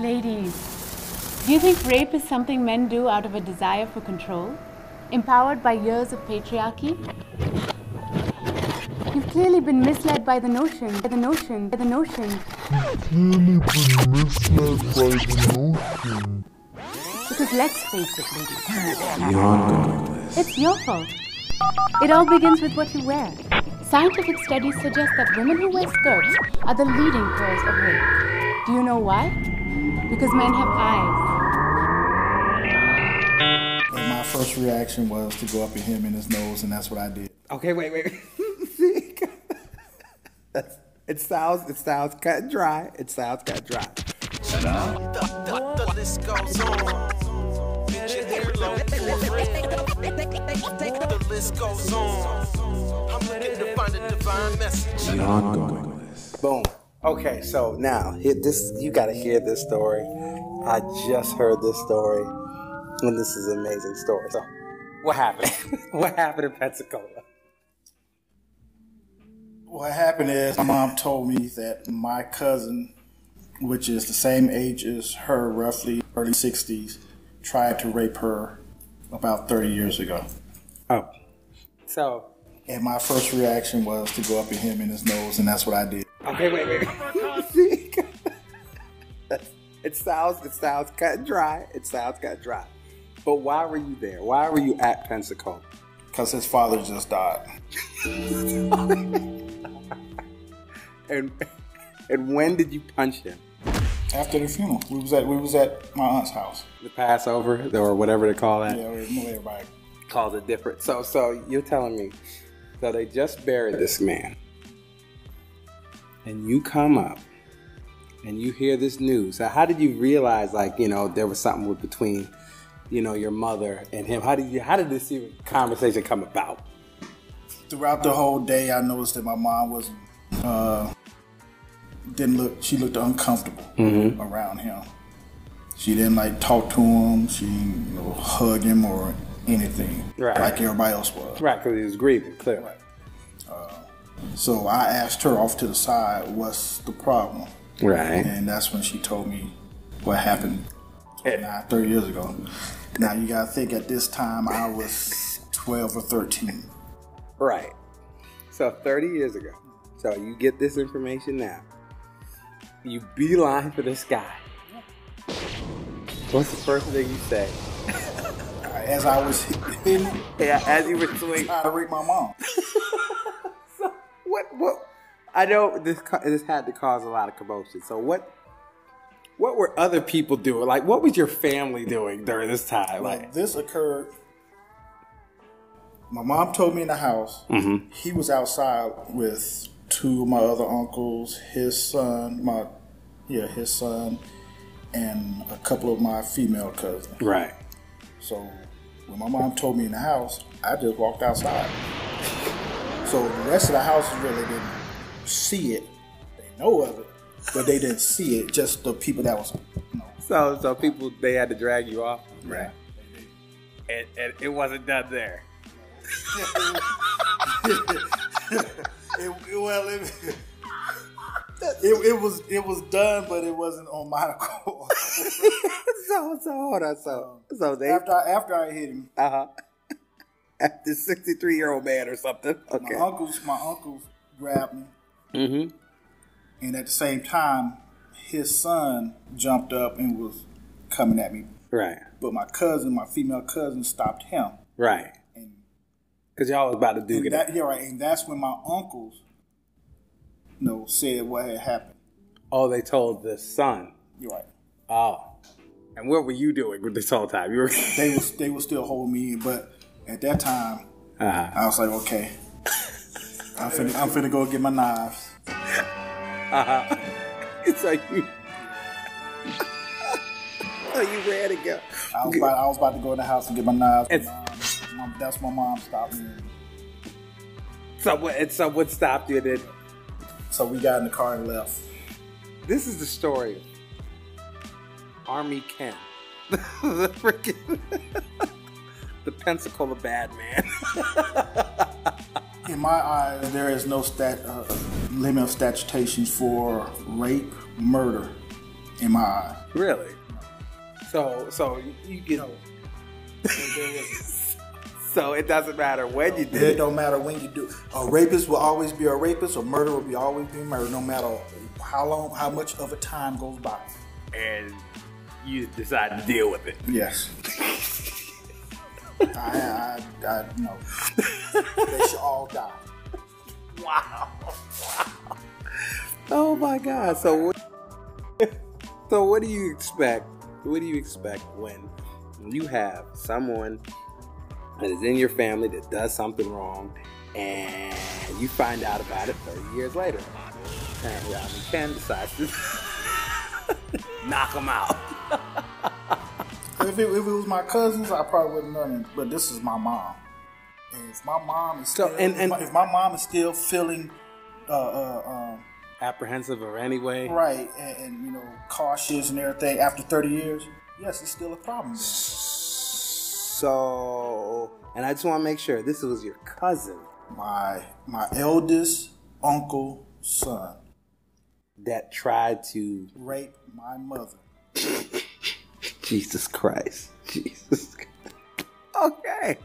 Ladies, do you think rape is something men do out of a desire for control? Empowered by years of patriarchy? You've clearly been misled by the notion, by the notion, by the notion. Clearly been misled by the notion. Because let's face it, ladies, Beyond this. it's your fault. It all begins with what you wear. Scientific studies suggest that women who wear skirts are the leading cause of rape. Do you know why? Because men have eyes. And my first reaction was to go up and hit him in his nose, and that's what I did. Okay, wait, wait. See? That's, it sounds it sounds cut and dry. It sounds cut and dry. The, the list goes on. Get your hair. The list goes on. I'm looking to find a divine message. Boom. Okay, so now here this you gotta hear this story. I just heard this story, and this is an amazing story. So what happened? what happened in Pensacola? What happened is my mom told me that my cousin, which is the same age as her, roughly early 60s, tried to rape her about 30 years ago. Oh. So And my first reaction was to go up hit him in his nose, and that's what I did. Okay, wait, wait. See? it sounds it sounds cut and dry. It sounds cut and dry. But why were you there? Why were you at Pensacola? Because his father just died. And and when did you punch him? After the funeral, we was at we was at my aunt's house. The Passover or whatever they call that. Yeah, we everybody. Calls it different. So so you're telling me so they just buried this man. And you come up and you hear this news. So how did you realize like, you know, there was something with between, you know, your mother and him? How did you how did this even conversation come about? Throughout the whole day, I noticed that my mom was uh, didn't look. She looked uncomfortable around him. She didn't like talk to him. She didn't, you know, hug him or anything Right. like everybody else was. Right, because he was grieving, clearly. So I asked her off to the side, "What's the problem?" Right. And that's when she told me what happened eh. now, 30 years ago. Now you gotta think at this time I was 12 or 13. Right. So 30 years ago. So you get this information now. You beeline for this guy. What's the first thing you say? As I was hitting, Yeah, as you were swinging. trying to rape my mom. What? What? I know this. This had to cause a lot of commotion. So what? What were other people doing? Like, what was your family doing during this time? Like, Like this occurred. My mom told me in the house. Mm-hmm. He was outside with two of my other uncles, his son, my yeah, his son, and a couple of my female cousins. right. So when my mom told me in the house, I just walked outside. So the rest of the houses really didn't see it. They know of it, but they didn't see it. Just the people that was, you know, So, so people they had to drag you off. Right. And, and it wasn't done there. it, it- well, it, it, it was it was done, but it wasn't on my call. so, so hold on. So, so they after I, after I hit him, uh huh. Sixty three year old man or something. Okay. my uncles my uncles grabbed me, Mm-hmm. and at the same time, his son jumped up and was coming at me. Right. But my cousin, my female cousin, stopped him. Right. And, Because y'all was about to do that, yeah, right. And that's when my uncles, you know, said what had happened. Oh, they told the son. You're right. Oh. And what were you doing with this whole time? You were. They was they were still holding me in, but at that time, uh-huh. I was like, okay, I'm finna, I'm finna go get my knives. Uh-huh. so you. so you ran to go. I was about, I was about to go in the house and get my knives. It's- Mom, mom, that's my mom stopped me. So what? And so what stopped you? Then So we got in the car and left. this is the story Army Ken, the freaking Pensacola bad man. In my eyes, there is no stat uh, limit of statutations for rape, murder, in my eyes, Really? So, so you get. so it doesn't matter when you It it. don't matter when you do. A rapist will always be a rapist. A murderer will be always be a murderer, no matter how long, how much of a time goes by. and you decide to deal with it. Yes. I, I, I no. they should all die. Wow. wow. Oh my God. So what, so what do you expect? What do you expect when you have someone that is in your family that does something wrong and you find out about it 30 years later? And I mean, Ken decides to knock them out. If it, if it was my cousins, I probably wouldn't know it. But this is my mom. And if my mom is So, still, and- if, my, if my mom is still feeling uh, uh, um, Apprehensive or anyway. right and, and you know cautious and everything after 30 years, yes, it's still a problem. So, and I just want to make sure this was your cousin My my eldest uncle son that tried to rape my mother. Jesus Christ. Jesus. Okay.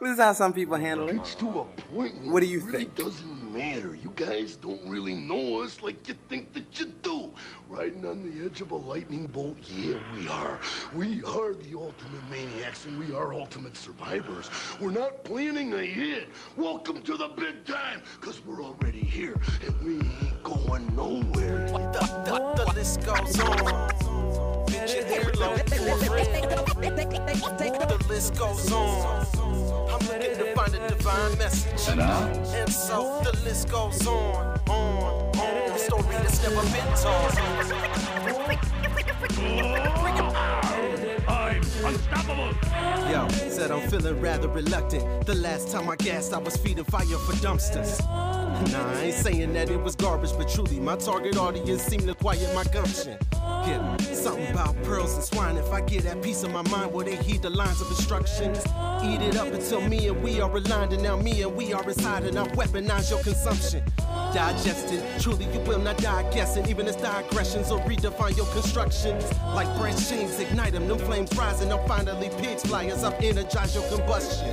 This is how some people handle it. It's to a point. What do you it really think? doesn't matter. You guys don't really know us like you think that you do. Riding on the edge of a lightning bolt, yeah, we are. We are the ultimate maniacs and we are ultimate survivors. We're not planning ahead. Welcome to the big time, because we're already here and we ain't going nowhere. The, the, the list goes on. Bitch, your earlobe for free. The list goes on. I'm looking to find a divine message. And so the list goes on, on, on. A story that's never been told. Yo, said I'm feeling rather reluctant. The last time I gassed, I was feeding fire for dumpsters. Nah, I ain't saying that it was garbage, but truly, my target audience seemed to quiet my gumption. Yeah, something about pearls and swine. If I get that piece of my mind where they heed the lines of instructions, eat it up until me and we are aligned, and now me and we are inside, and I weaponize your consumption. Digested, truly you will not die guessing, even as digressions or redefine your constructions. Like branchings, ignite them, them flames rising up finally. Pigs fly as I energize your combustion.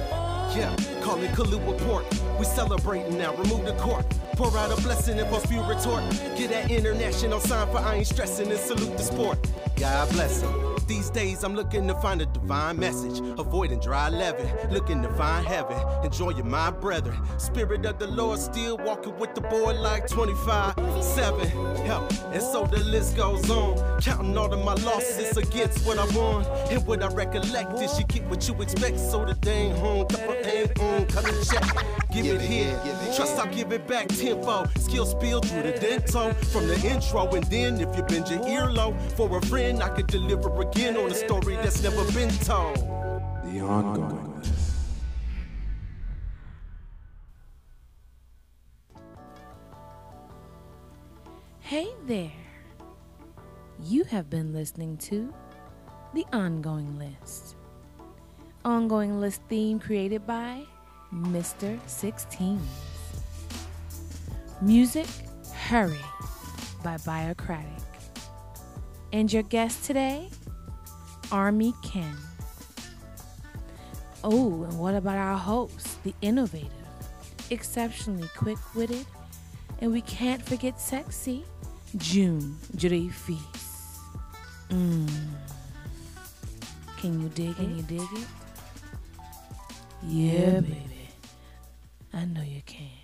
Yeah, call it Kahlua pork. We celebrating now, remove the cork. Pour out a blessing and for few retort. Get that international sign for I ain't stressing and salute the sport. God bless him. These days I'm looking to find a divine message. Avoiding dry leaven, looking to find heaven. Enjoying my brethren. Spirit of the Lord still walking with the boy like 25, 7. Help. And so the list goes on. Counting all of my losses against what I won. And what I recollect is you get what you expect. So the dang home, couple ain't on, Mm, cut the check. Give, it, here. Trust I'll give it back tenfold. Skill spill through the dental from the intro. And then if you bend your ear low for a friend, I could deliver again on a story that's never been told. The ongoing list. Hey there. You have been listening to The Ongoing List. Ongoing List theme created by Mr. 16. Music Hurry by Birocratic. And your guest today, Army Ken. Oh, and what about our host, the innovative, exceptionally quick witted, and we can't forget sexy, June Dreyfus. Mmm. Can you dig it? Can you dig it? Yeah, baby. I know you can.